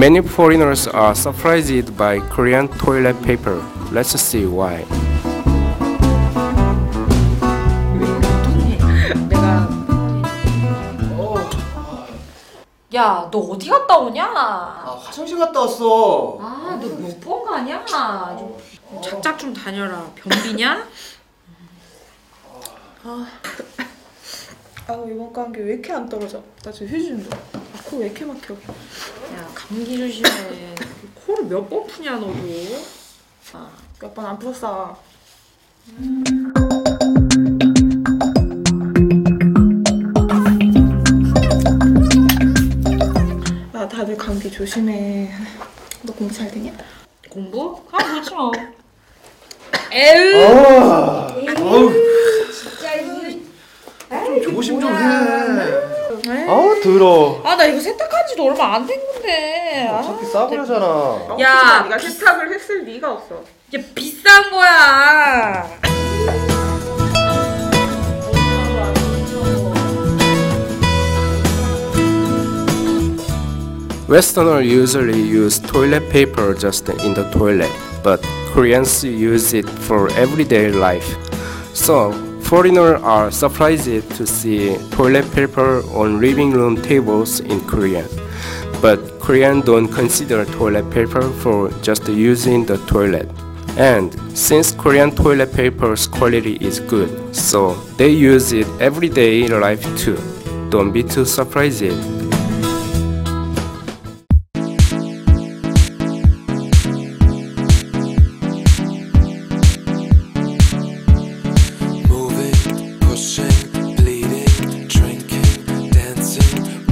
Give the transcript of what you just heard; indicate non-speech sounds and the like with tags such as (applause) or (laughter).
Many foreigners are surprised by Korean toilet paper. Let's see why. 야, 너 어디 갔다 오냐? 아 화장실 갔다 왔어. 아, 너못본거 아니야? 좀 작작 좀 다녀라. 변비냐? 아 이번 감기 왜 이렇게 안 떨어져? 나 지금 휴지 좀 줘. 코왜 이렇게 막혀? 야, 감기 조심해. 코를 몇 번 푸냐, 너도? 몇 번 안 풀었어. 다들 감기 조심해. 너 공부 잘 되냐? 공부? 아, 그렇지 뭐. (coughs) 에휴! 아, 어우, 좀 조심 좀 해. 아우 더러. 아, 나 이거 세탁한 지도 얼마 안 된 건데. 아, 어차피 싸구려잖아. 야, 네가 세탁을 했을 리가 없어. 야, 비싼 거야. Westerners usually use toilet paper just in the toilet, but Koreans use it for everyday life. So, foreigners are surprised to see toilet paper on living room tables in Korea. But Koreans don't consider toilet paper for just using the toilet. And since Korean toilet paper's quality is good, so they use it everyday life too. Don't be too surprised.